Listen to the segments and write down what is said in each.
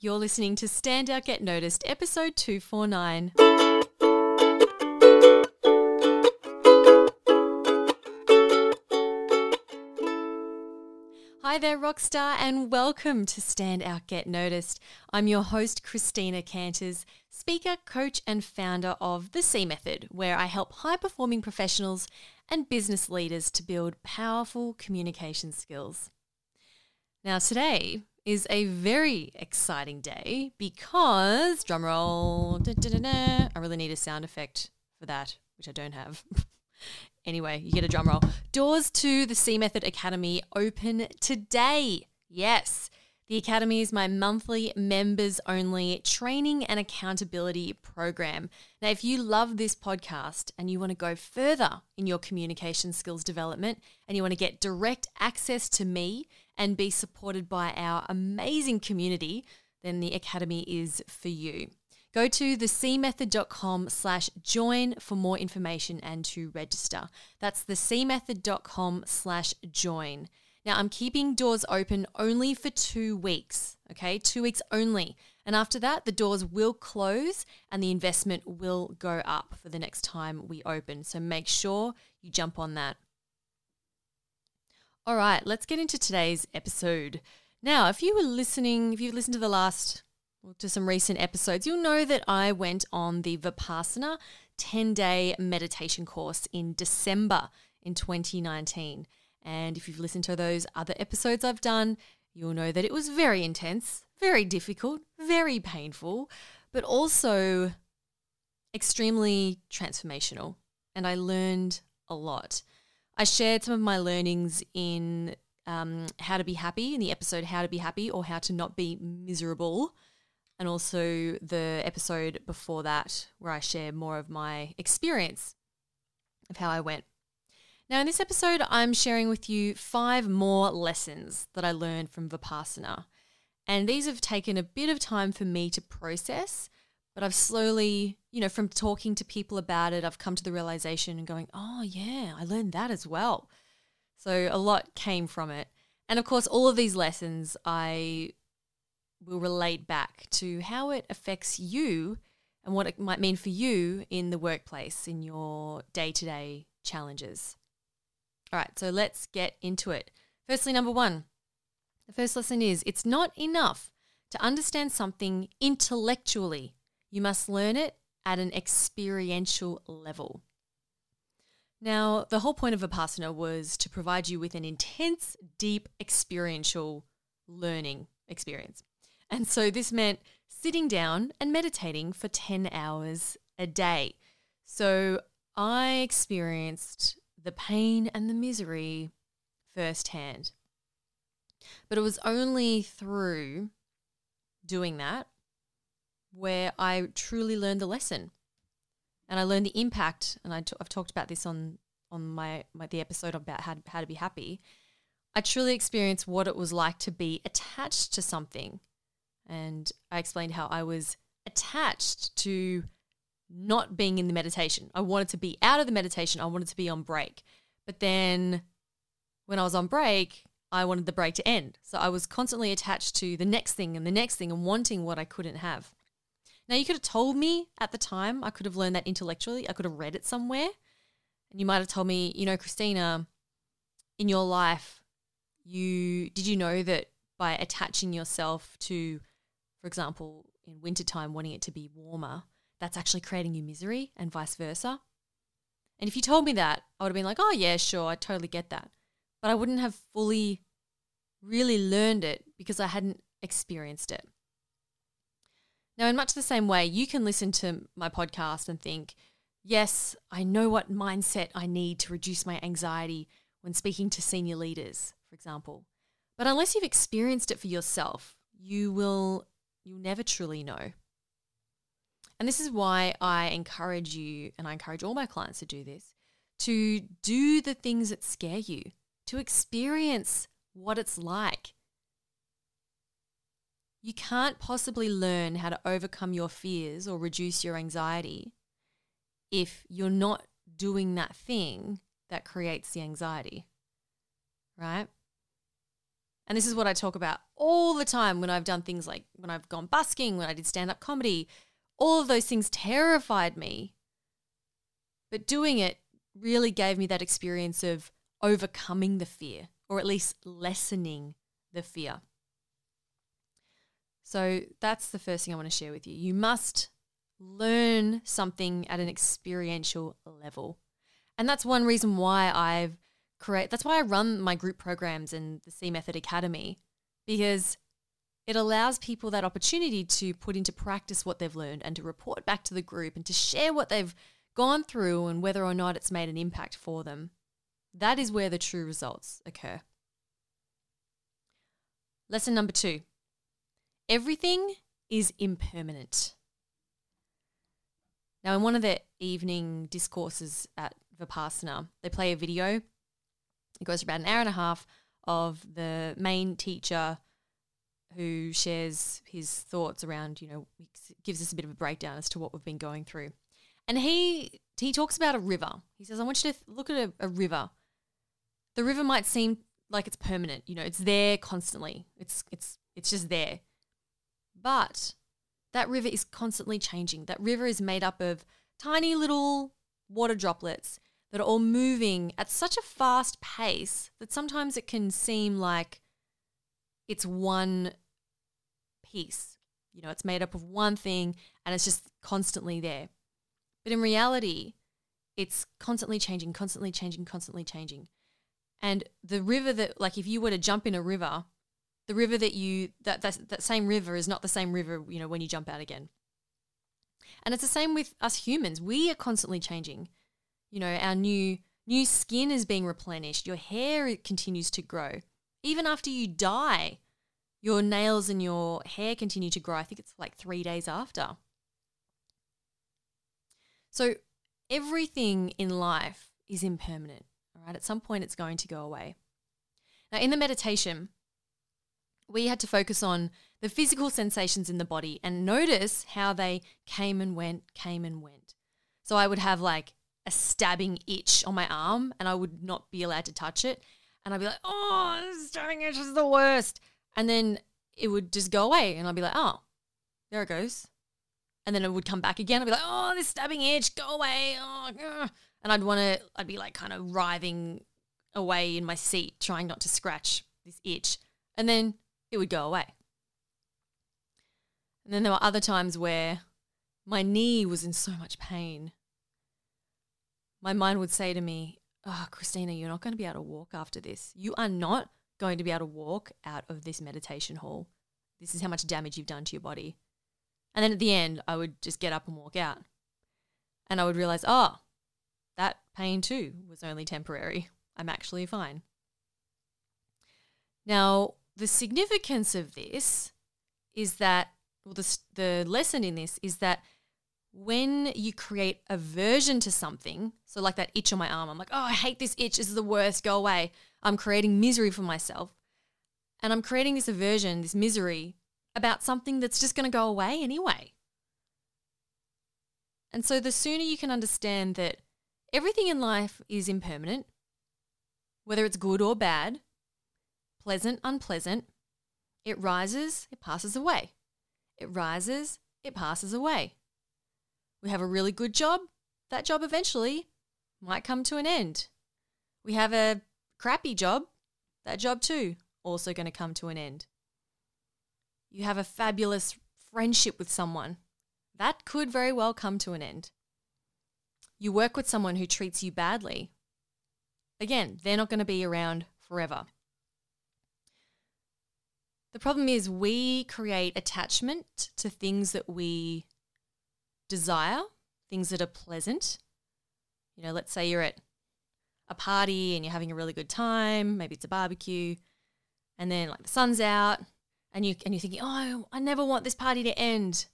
You're listening to Stand Out Get Noticed, episode 249. Hi there, Rockstar, and welcome to Stand Out Get Noticed. I'm your host, Christina Canters, speaker, coach, and founder of The C Method, where I help high performing professionals and business leaders to build powerful communication skills. Now, today is a very exciting day because, drumroll, I really need a sound effect for that, which I don't have. anyway, you get a drum roll. Doors to the C Method Academy open today. Yes. The Academy is my monthly members only training and accountability program. Now, if you love this podcast and you want to go further in your communication skills development and you want to get direct access to me and be supported by our amazing community, then the Academy is for you. Go to thecmethod.com slash join for more information and to register. That's thecmethod.com slash join. Now, I'm keeping doors open only for two weeks, okay? Two weeks only. And after that, the doors will close and the investment will go up for the next time we open. So make sure you jump on that. All right, let's get into today's episode. Now, if you were listening, if you've listened to the last, to some recent episodes, you'll know that I went on the Vipassana 10 day meditation course in December in 2019. And if you've listened to those other episodes I've done, you'll know that it was very intense, very difficult, very painful, but also extremely transformational. And I learned a lot. I shared some of my learnings in um, How to Be Happy, in the episode How to Be Happy or How to Not Be Miserable, and also the episode before that, where I share more of my experience of how I went. Now, in this episode, I'm sharing with you five more lessons that I learned from Vipassana. And these have taken a bit of time for me to process but I've slowly, you know, from talking to people about it, I've come to the realization and going, oh, yeah, I learned that as well. So a lot came from it. And of course, all of these lessons I will relate back to how it affects you and what it might mean for you in the workplace, in your day to day challenges. All right, so let's get into it. Firstly, number one, the first lesson is it's not enough to understand something intellectually you must learn it at an experiential level. Now, the whole point of Vipassana was to provide you with an intense, deep, experiential learning experience. And so this meant sitting down and meditating for 10 hours a day. So I experienced the pain and the misery firsthand. But it was only through doing that where I truly learned the lesson. And I learned the impact, and i t- I've talked about this on on my, my the episode about how, how to be happy. I truly experienced what it was like to be attached to something. And I explained how I was attached to not being in the meditation. I wanted to be out of the meditation. I wanted to be on break. But then when I was on break, I wanted the break to end. So I was constantly attached to the next thing and the next thing and wanting what I couldn't have. Now, you could have told me at the time, I could have learned that intellectually, I could have read it somewhere. And you might have told me, you know, Christina, in your life, you did you know that by attaching yourself to, for example, in wintertime, wanting it to be warmer, that's actually creating you misery and vice versa? And if you told me that, I would have been like, oh, yeah, sure, I totally get that. But I wouldn't have fully really learned it because I hadn't experienced it. Now, in much the same way, you can listen to my podcast and think, yes, I know what mindset I need to reduce my anxiety when speaking to senior leaders, for example. But unless you've experienced it for yourself, you will you'll never truly know. And this is why I encourage you and I encourage all my clients to do this, to do the things that scare you, to experience what it's like you can't possibly learn how to overcome your fears or reduce your anxiety if you're not doing that thing that creates the anxiety, right? And this is what I talk about all the time when I've done things like when I've gone busking, when I did stand up comedy. All of those things terrified me. But doing it really gave me that experience of overcoming the fear, or at least lessening the fear. So that's the first thing I want to share with you. You must learn something at an experiential level. And that's one reason why I've create that's why I run my group programs in the C Method Academy because it allows people that opportunity to put into practice what they've learned and to report back to the group and to share what they've gone through and whether or not it's made an impact for them. That is where the true results occur. Lesson number two everything is impermanent. Now, in one of the evening discourses at Vipassana, they play a video. It goes for about an hour and a half of the main teacher who shares his thoughts around, you know, gives us a bit of a breakdown as to what we've been going through. And he he talks about a river. He says, I want you to look at a, a river. The river might seem like it's permanent, you know, it's there constantly. It's it's it's just there. But that river is constantly changing. That river is made up of tiny little water droplets that are all moving at such a fast pace that sometimes it can seem like it's one piece. You know, it's made up of one thing and it's just constantly there. But in reality, it's constantly changing, constantly changing, constantly changing. And the river that, like, if you were to jump in a river, the river that you that, that that same river is not the same river you know when you jump out again. And it's the same with us humans. We are constantly changing. You know our new new skin is being replenished. Your hair continues to grow. Even after you die your nails and your hair continue to grow. I think it's like 3 days after. So everything in life is impermanent all right? At some point it's going to go away. Now in the meditation we had to focus on the physical sensations in the body and notice how they came and went, came and went. So I would have like a stabbing itch on my arm and I would not be allowed to touch it. And I'd be like, oh, this stabbing itch is the worst. And then it would just go away and I'd be like, oh, there it goes. And then it would come back again. I'd be like, oh, this stabbing itch, go away. Oh, and I'd want to, I'd be like kind of writhing away in my seat, trying not to scratch this itch. And then it would go away. And then there were other times where my knee was in so much pain. My mind would say to me, Oh, Christina, you're not going to be able to walk after this. You are not going to be able to walk out of this meditation hall. This is how much damage you've done to your body. And then at the end, I would just get up and walk out. And I would realize, oh, that pain too was only temporary. I'm actually fine. Now, the significance of this is that, well, the, the lesson in this is that when you create aversion to something, so like that itch on my arm, I'm like, oh, I hate this itch. This is the worst. Go away. I'm creating misery for myself. And I'm creating this aversion, this misery about something that's just going to go away anyway. And so the sooner you can understand that everything in life is impermanent, whether it's good or bad, pleasant, unpleasant. It rises, it passes away. It rises, it passes away. We have a really good job, that job eventually might come to an end. We have a crappy job, that job too, also going to come to an end. You have a fabulous friendship with someone, that could very well come to an end. You work with someone who treats you badly, again, they're not going to be around forever. The problem is we create attachment to things that we desire, things that are pleasant. You know, let's say you're at a party and you're having a really good time, maybe it's a barbecue, and then like the sun's out and you and you're thinking, "Oh, I never want this party to end."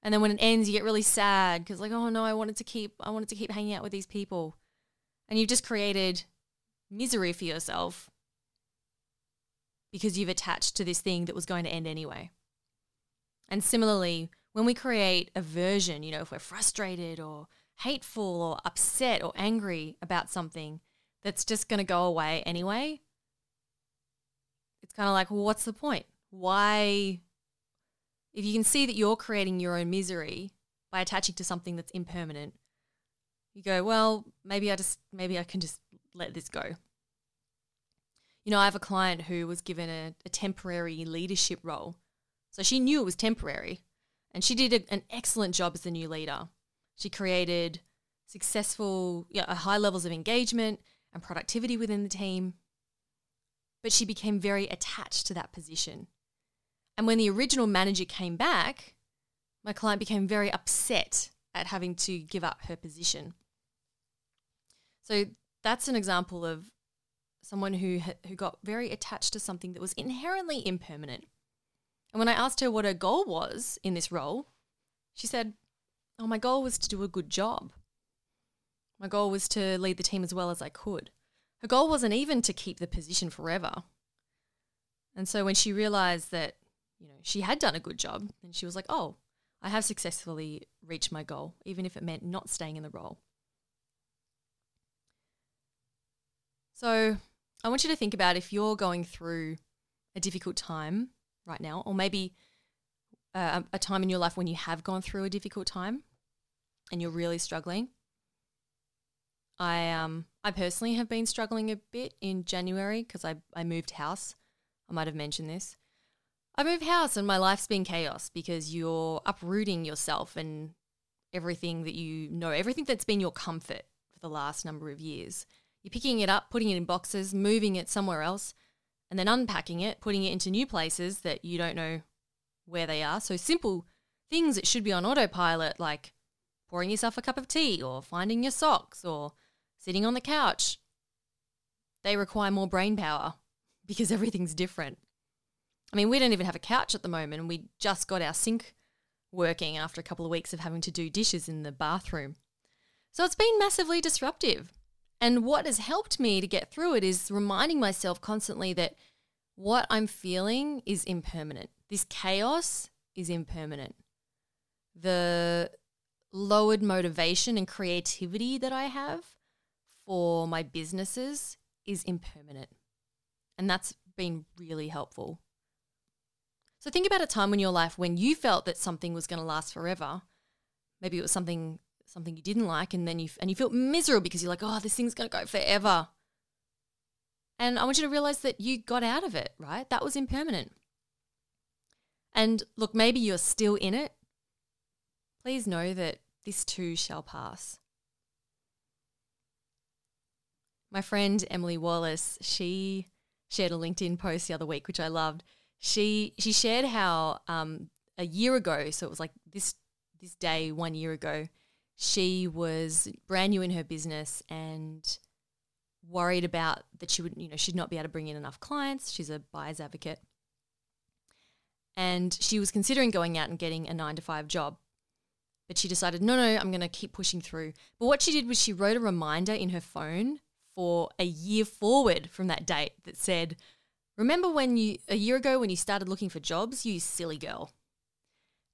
And then when it ends, you get really sad because like, "Oh no, I wanted to keep I wanted to keep hanging out with these people." And you've just created misery for yourself because you've attached to this thing that was going to end anyway. And similarly, when we create aversion, you know, if we're frustrated or hateful or upset or angry about something that's just going to go away anyway, it's kind of like, well, what's the point? Why? If you can see that you're creating your own misery by attaching to something that's impermanent, you go, well, maybe I just, maybe I can just let this go. You know, I have a client who was given a, a temporary leadership role. So she knew it was temporary and she did a, an excellent job as the new leader. She created successful, yeah, uh, high levels of engagement and productivity within the team. But she became very attached to that position. And when the original manager came back, my client became very upset at having to give up her position. So that's an example of someone who who got very attached to something that was inherently impermanent. And when I asked her what her goal was in this role, she said, "Oh, my goal was to do a good job. My goal was to lead the team as well as I could. Her goal wasn't even to keep the position forever." And so when she realized that, you know, she had done a good job, then she was like, "Oh, I have successfully reached my goal, even if it meant not staying in the role." So I want you to think about if you're going through a difficult time right now, or maybe uh, a time in your life when you have gone through a difficult time and you're really struggling. I um I personally have been struggling a bit in January because I, I moved house. I might have mentioned this. I moved house and my life's been chaos because you're uprooting yourself and everything that you know, everything that's been your comfort for the last number of years. You're picking it up, putting it in boxes, moving it somewhere else, and then unpacking it, putting it into new places that you don't know where they are. So simple things that should be on autopilot, like pouring yourself a cup of tea or finding your socks or sitting on the couch, they require more brain power because everything's different. I mean, we don't even have a couch at the moment, and we just got our sink working after a couple of weeks of having to do dishes in the bathroom. So it's been massively disruptive. And what has helped me to get through it is reminding myself constantly that what I'm feeling is impermanent. This chaos is impermanent. The lowered motivation and creativity that I have for my businesses is impermanent. And that's been really helpful. So think about a time in your life when you felt that something was going to last forever. Maybe it was something something you didn't like and then you and you feel miserable because you're like, "Oh, this thing's going to go forever." And I want you to realize that you got out of it, right? That was impermanent. And look, maybe you're still in it. Please know that this too shall pass. My friend Emily Wallace, she shared a LinkedIn post the other week, which I loved. She she shared how um, a year ago, so it was like this this day one year ago, she was brand new in her business and worried about that she would, you know, she'd not be able to bring in enough clients. She's a buyer's advocate. And she was considering going out and getting a nine to five job. But she decided, no, no, I'm going to keep pushing through. But what she did was she wrote a reminder in her phone for a year forward from that date that said, Remember when you, a year ago, when you started looking for jobs, you silly girl.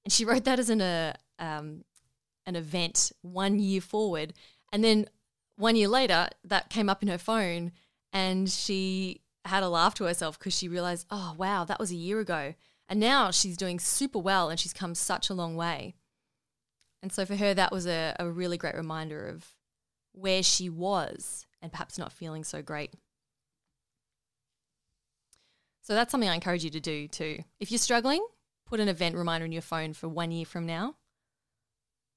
And she wrote that as an, uh, um, an event one year forward. And then one year later, that came up in her phone and she had a laugh to herself because she realized, oh, wow, that was a year ago. And now she's doing super well and she's come such a long way. And so for her, that was a, a really great reminder of where she was and perhaps not feeling so great. So that's something I encourage you to do too. If you're struggling, put an event reminder in your phone for one year from now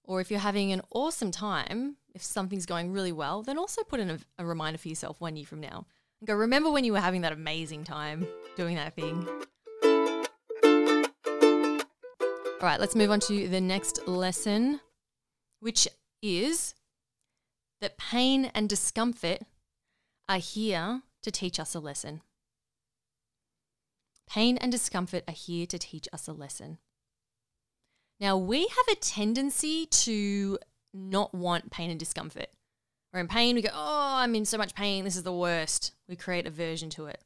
or if you're having an awesome time, if something's going really well, then also put in a, a reminder for yourself one year from now. And go, remember when you were having that amazing time doing that thing. All right, let's move on to the next lesson, which is that pain and discomfort are here to teach us a lesson. Pain and discomfort are here to teach us a lesson. Now, we have a tendency to not want pain and discomfort. We're in pain, we go, oh, I'm in so much pain, this is the worst. We create aversion to it.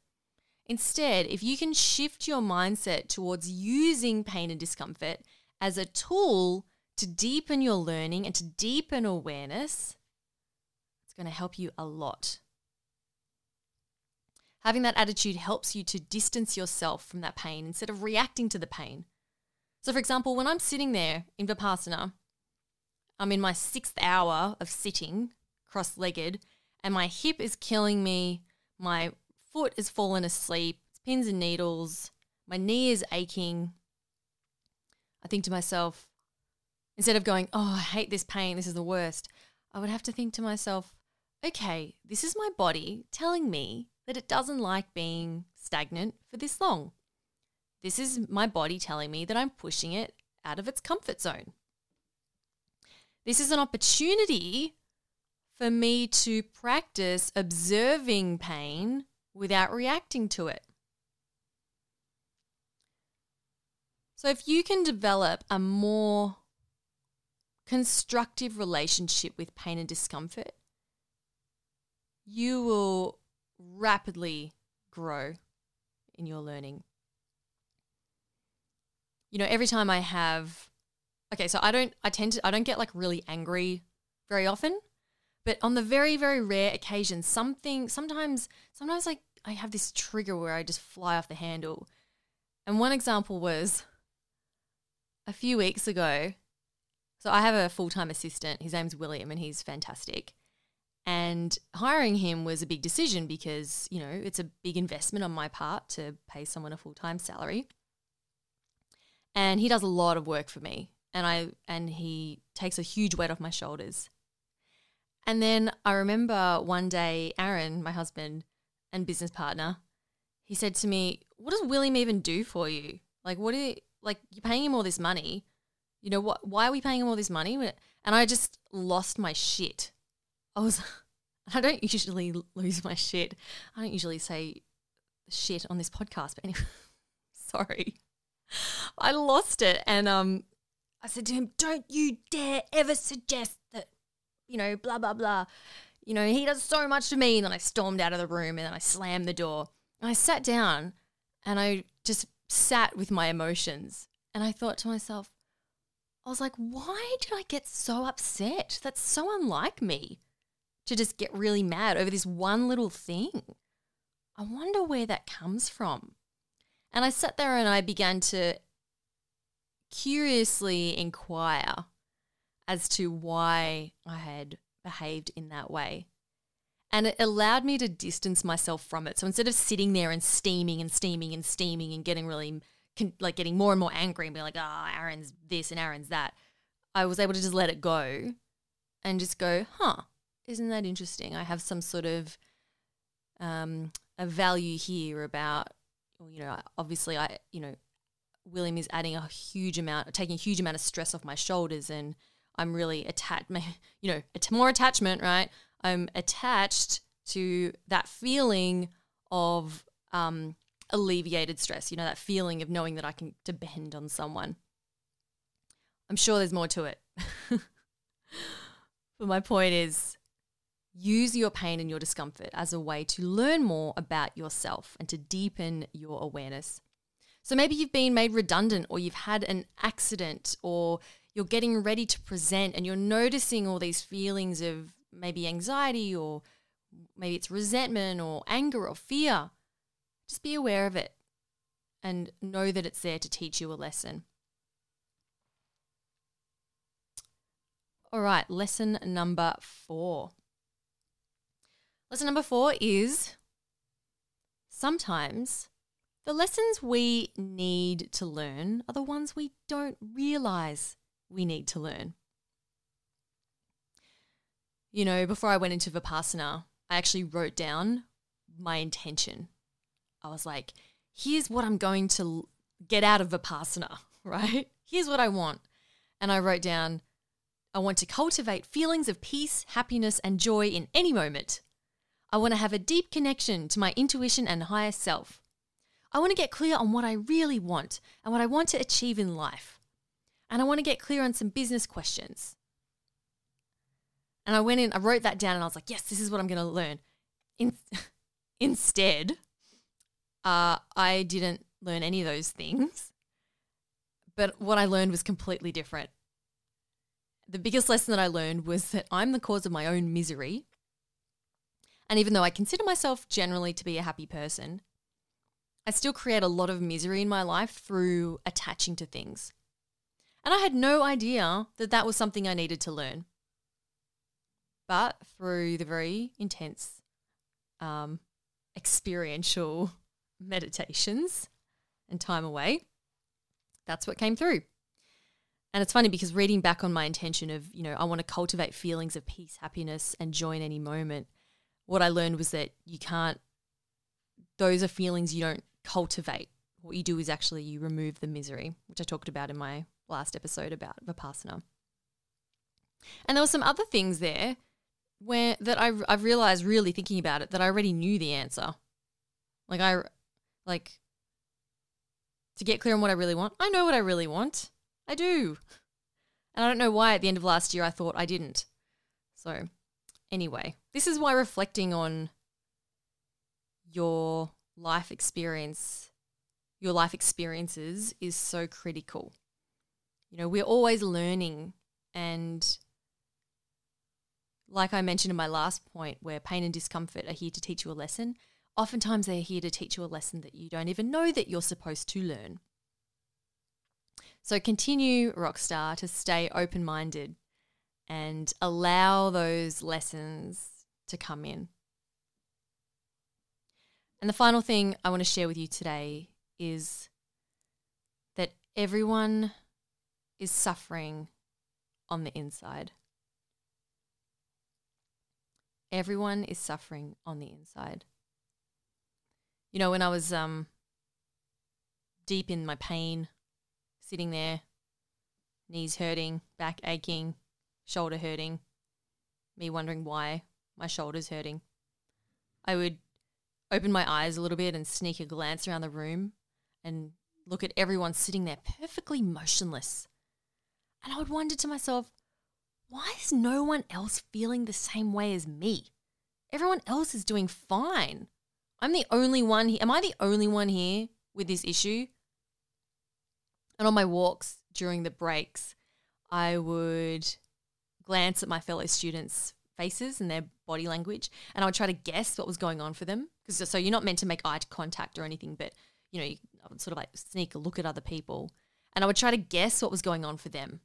Instead, if you can shift your mindset towards using pain and discomfort as a tool to deepen your learning and to deepen awareness, it's going to help you a lot. Having that attitude helps you to distance yourself from that pain instead of reacting to the pain. So, for example, when I'm sitting there in Vipassana, I'm in my sixth hour of sitting cross legged, and my hip is killing me. My foot is fallen asleep, it's pins and needles. My knee is aching. I think to myself, instead of going, oh, I hate this pain, this is the worst, I would have to think to myself, okay, this is my body telling me that it doesn't like being stagnant for this long. This is my body telling me that I'm pushing it out of its comfort zone. This is an opportunity for me to practice observing pain without reacting to it. So, if you can develop a more constructive relationship with pain and discomfort, you will rapidly grow in your learning. You know, every time I have okay, so I don't I tend to I don't get like really angry very often, but on the very very rare occasion something sometimes sometimes like I have this trigger where I just fly off the handle. And one example was a few weeks ago. So I have a full-time assistant. His name's William and he's fantastic. And hiring him was a big decision because, you know, it's a big investment on my part to pay someone a full-time salary. And he does a lot of work for me and I and he takes a huge weight off my shoulders. And then I remember one day Aaron, my husband and business partner, he said to me, "What does William even do for you? Like what are you, like you're paying him all this money? You know what why are we paying him all this money?" And I just lost my shit. I was I don't usually lose my shit. I don't usually say shit on this podcast, but anyway, sorry. I lost it and um I said to him, Don't you dare ever suggest that, you know, blah, blah, blah. You know, he does so much to me. And then I stormed out of the room and then I slammed the door. And I sat down and I just sat with my emotions. And I thought to myself, I was like, why did I get so upset? That's so unlike me to just get really mad over this one little thing. I wonder where that comes from. And I sat there and I began to curiously inquire as to why I had behaved in that way. And it allowed me to distance myself from it. So instead of sitting there and steaming and steaming and steaming and getting really, like, getting more and more angry and being like, oh, Aaron's this and Aaron's that, I was able to just let it go and just go, huh, isn't that interesting? I have some sort of um, a value here about, you know, obviously I, you know, William is adding a huge amount, taking a huge amount of stress off my shoulders, and I'm really attached. You know, more attachment, right? I'm attached to that feeling of um, alleviated stress. You know, that feeling of knowing that I can depend on someone. I'm sure there's more to it. but my point is use your pain and your discomfort as a way to learn more about yourself and to deepen your awareness. So maybe you've been made redundant or you've had an accident or you're getting ready to present and you're noticing all these feelings of maybe anxiety or maybe it's resentment or anger or fear. Just be aware of it and know that it's there to teach you a lesson. All right, lesson number four. Lesson number four is sometimes the lessons we need to learn are the ones we don't realize we need to learn. You know, before I went into Vipassana, I actually wrote down my intention. I was like, here's what I'm going to get out of Vipassana, right? Here's what I want. And I wrote down, I want to cultivate feelings of peace, happiness, and joy in any moment. I want to have a deep connection to my intuition and higher self. I want to get clear on what I really want and what I want to achieve in life. And I want to get clear on some business questions. And I went in, I wrote that down and I was like, yes, this is what I'm going to learn. In- instead, uh, I didn't learn any of those things. But what I learned was completely different. The biggest lesson that I learned was that I'm the cause of my own misery And even though I consider myself generally to be a happy person, I still create a lot of misery in my life through attaching to things. And I had no idea that that was something I needed to learn. But through the very intense um, experiential meditations and time away, that's what came through. And it's funny because reading back on my intention of, you know, I want to cultivate feelings of peace, happiness, and joy in any moment, what I learned was that you can't, those are feelings you don't cultivate. What you do is actually you remove the misery, which I talked about in my last episode about Vipassana. And there were some other things there where that I I've realized really thinking about it that I already knew the answer. Like I like to get clear on what I really want. I know what I really want. I do. And I don't know why at the end of last year I thought I didn't. So, anyway, this is why reflecting on your life experience, your life experiences is so critical. You know, we're always learning and like I mentioned in my last point, where pain and discomfort are here to teach you a lesson, oftentimes they're here to teach you a lesson that you don't even know that you're supposed to learn. So continue, Rockstar, to stay open minded and allow those lessons to come in. And the final thing I want to share with you today is that everyone is suffering on the inside. Everyone is suffering on the inside. You know, when I was um, deep in my pain, sitting there, knees hurting, back aching, shoulder hurting, me wondering why my shoulder's hurting, I would open my eyes a little bit and sneak a glance around the room and look at everyone sitting there perfectly motionless. And I would wonder to myself, why is no one else feeling the same way as me? Everyone else is doing fine. I'm the only one here. Am I the only one here with this issue? And on my walks during the breaks, I would glance at my fellow students' faces and their body language, and I would try to guess what was going on for them. Because so you're not meant to make eye contact or anything, but you know, I would um, sort of like sneak a look at other people, and I would try to guess what was going on for them.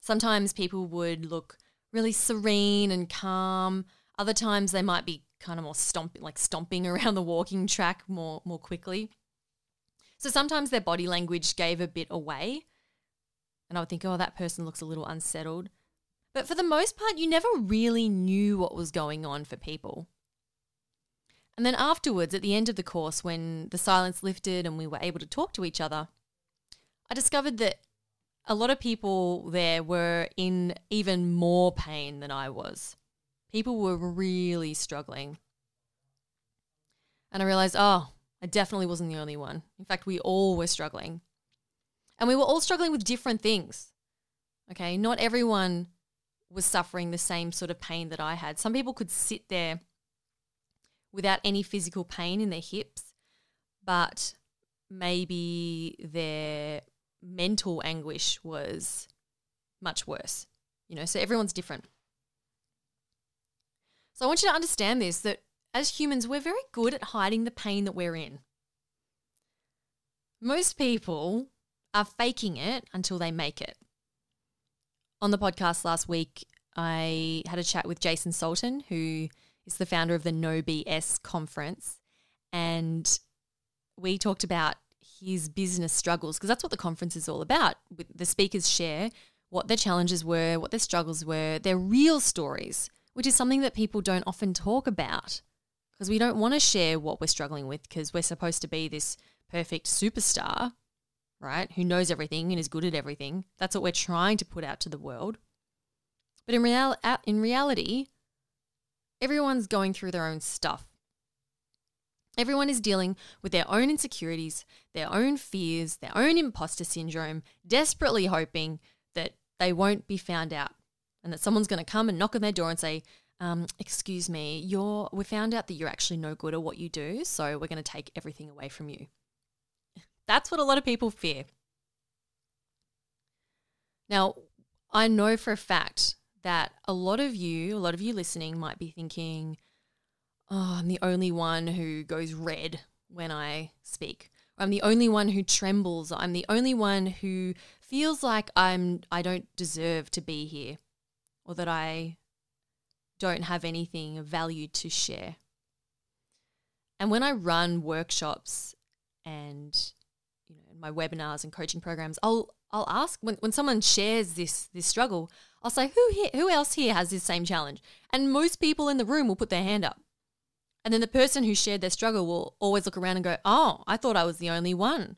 Sometimes people would look really serene and calm. Other times they might be kind of more stomping, like stomping around the walking track more more quickly. So sometimes their body language gave a bit away, and I would think, oh, that person looks a little unsettled. But for the most part, you never really knew what was going on for people. And then afterwards, at the end of the course, when the silence lifted and we were able to talk to each other, I discovered that a lot of people there were in even more pain than I was. People were really struggling. And I realized, oh, I definitely wasn't the only one. In fact, we all were struggling. And we were all struggling with different things. Okay, not everyone was suffering the same sort of pain that I had. Some people could sit there without any physical pain in their hips, but maybe their mental anguish was much worse. You know, so everyone's different. So I want you to understand this that as humans, we're very good at hiding the pain that we're in. Most people are faking it until they make it. On the podcast last week, I had a chat with Jason Sultan, who is the founder of the No BS conference. And we talked about his business struggles because that's what the conference is all about. The speakers share what their challenges were, what their struggles were, their real stories, which is something that people don't often talk about because we don't want to share what we're struggling with because we're supposed to be this perfect superstar, right? Who knows everything and is good at everything. That's what we're trying to put out to the world. But in, real- in reality, everyone's going through their own stuff. Everyone is dealing with their own insecurities, their own fears, their own imposter syndrome, desperately hoping that they won't be found out and that someone's going to come and knock on their door and say, um, "Excuse me, you're. We found out that you're actually no good at what you do, so we're going to take everything away from you." That's what a lot of people fear. Now, I know for a fact that a lot of you, a lot of you listening, might be thinking, oh, I'm the only one who goes red when I speak. I'm the only one who trembles. I'm the only one who feels like I'm I don't deserve to be here or that I don't have anything of value to share. And when I run workshops and my webinars and coaching programs, I'll I'll ask when, when someone shares this this struggle, I'll say who here, who else here has this same challenge, and most people in the room will put their hand up, and then the person who shared their struggle will always look around and go, oh, I thought I was the only one,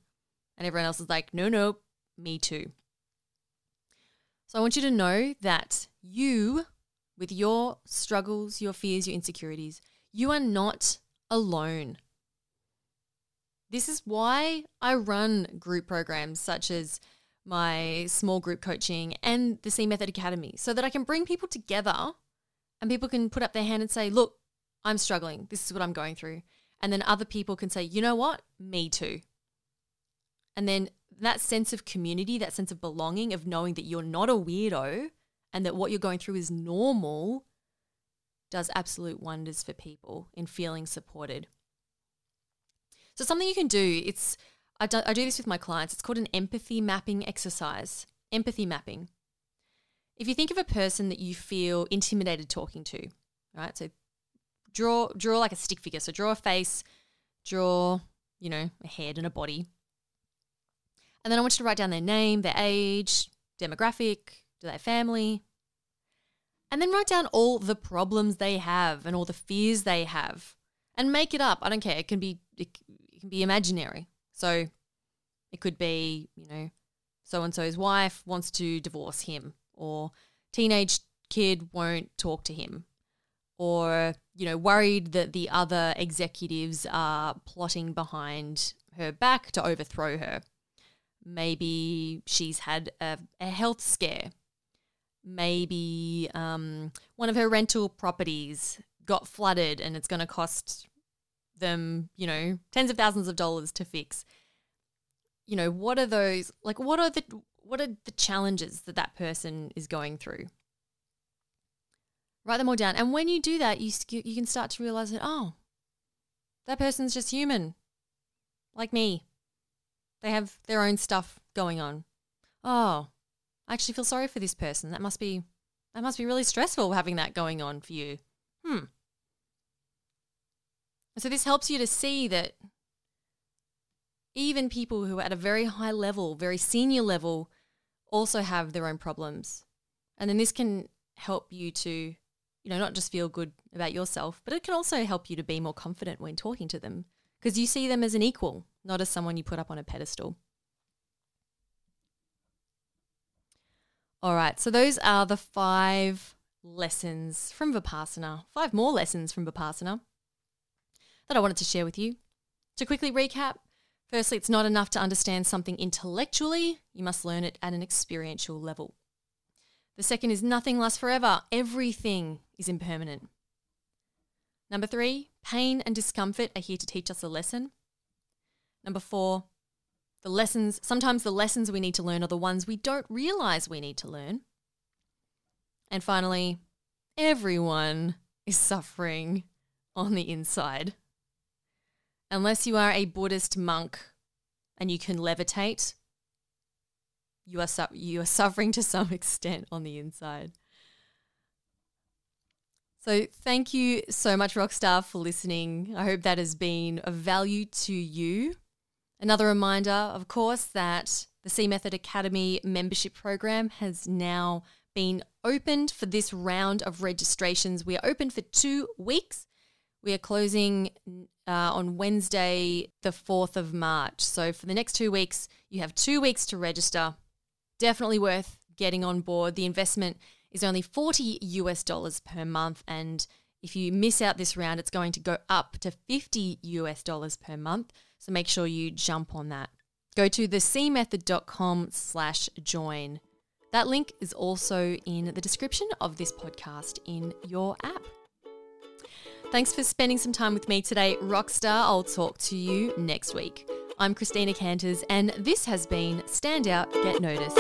and everyone else is like, no, no, me too. So I want you to know that you, with your struggles, your fears, your insecurities, you are not alone. This is why I run group programs such as my small group coaching and the C Method Academy so that I can bring people together and people can put up their hand and say, Look, I'm struggling. This is what I'm going through. And then other people can say, You know what? Me too. And then that sense of community, that sense of belonging, of knowing that you're not a weirdo and that what you're going through is normal, does absolute wonders for people in feeling supported. So something you can do, it's I do, I do this with my clients. It's called an empathy mapping exercise. Empathy mapping. If you think of a person that you feel intimidated talking to, right? So draw draw like a stick figure. So draw a face, draw, you know, a head and a body. And then I want you to write down their name, their age, demographic, do they have family? And then write down all the problems they have and all the fears they have. And make it up. I don't care. It can be it, it can be imaginary. So it could be, you know, so and so's wife wants to divorce him, or teenage kid won't talk to him, or, you know, worried that the other executives are plotting behind her back to overthrow her. Maybe she's had a, a health scare. Maybe um, one of her rental properties got flooded and it's going to cost them, you know, tens of thousands of dollars to fix. You know, what are those like what are the what are the challenges that that person is going through? Write them all down. And when you do that, you you can start to realize that oh, that person's just human. Like me. They have their own stuff going on. Oh, I actually feel sorry for this person. That must be that must be really stressful having that going on for you. And so this helps you to see that even people who are at a very high level, very senior level, also have their own problems. And then this can help you to, you know, not just feel good about yourself, but it can also help you to be more confident when talking to them because you see them as an equal, not as someone you put up on a pedestal. All right, so those are the five lessons from Vipassana, five more lessons from Vipassana that I wanted to share with you. To quickly recap, firstly, it's not enough to understand something intellectually, you must learn it at an experiential level. The second is nothing lasts forever, everything is impermanent. Number three, pain and discomfort are here to teach us a lesson. Number four, the lessons, sometimes the lessons we need to learn are the ones we don't realize we need to learn. And finally, everyone is suffering on the inside unless you are a Buddhist monk and you can levitate, you are su- you are suffering to some extent on the inside. So thank you so much, Rockstar, for listening. I hope that has been of value to you. Another reminder, of course, that the C Method Academy membership program has now been opened for this round of registrations. We are open for two weeks. We are closing uh, on Wednesday, the 4th of March. So for the next two weeks, you have two weeks to register. Definitely worth getting on board. The investment is only 40 US dollars per month. And if you miss out this round, it's going to go up to 50 US dollars per month. So make sure you jump on that. Go to thecmethod.com slash join. That link is also in the description of this podcast in your app. Thanks for spending some time with me today, Rockstar. I'll talk to you next week. I'm Christina Canters, and this has been Stand Out, Get Noticed.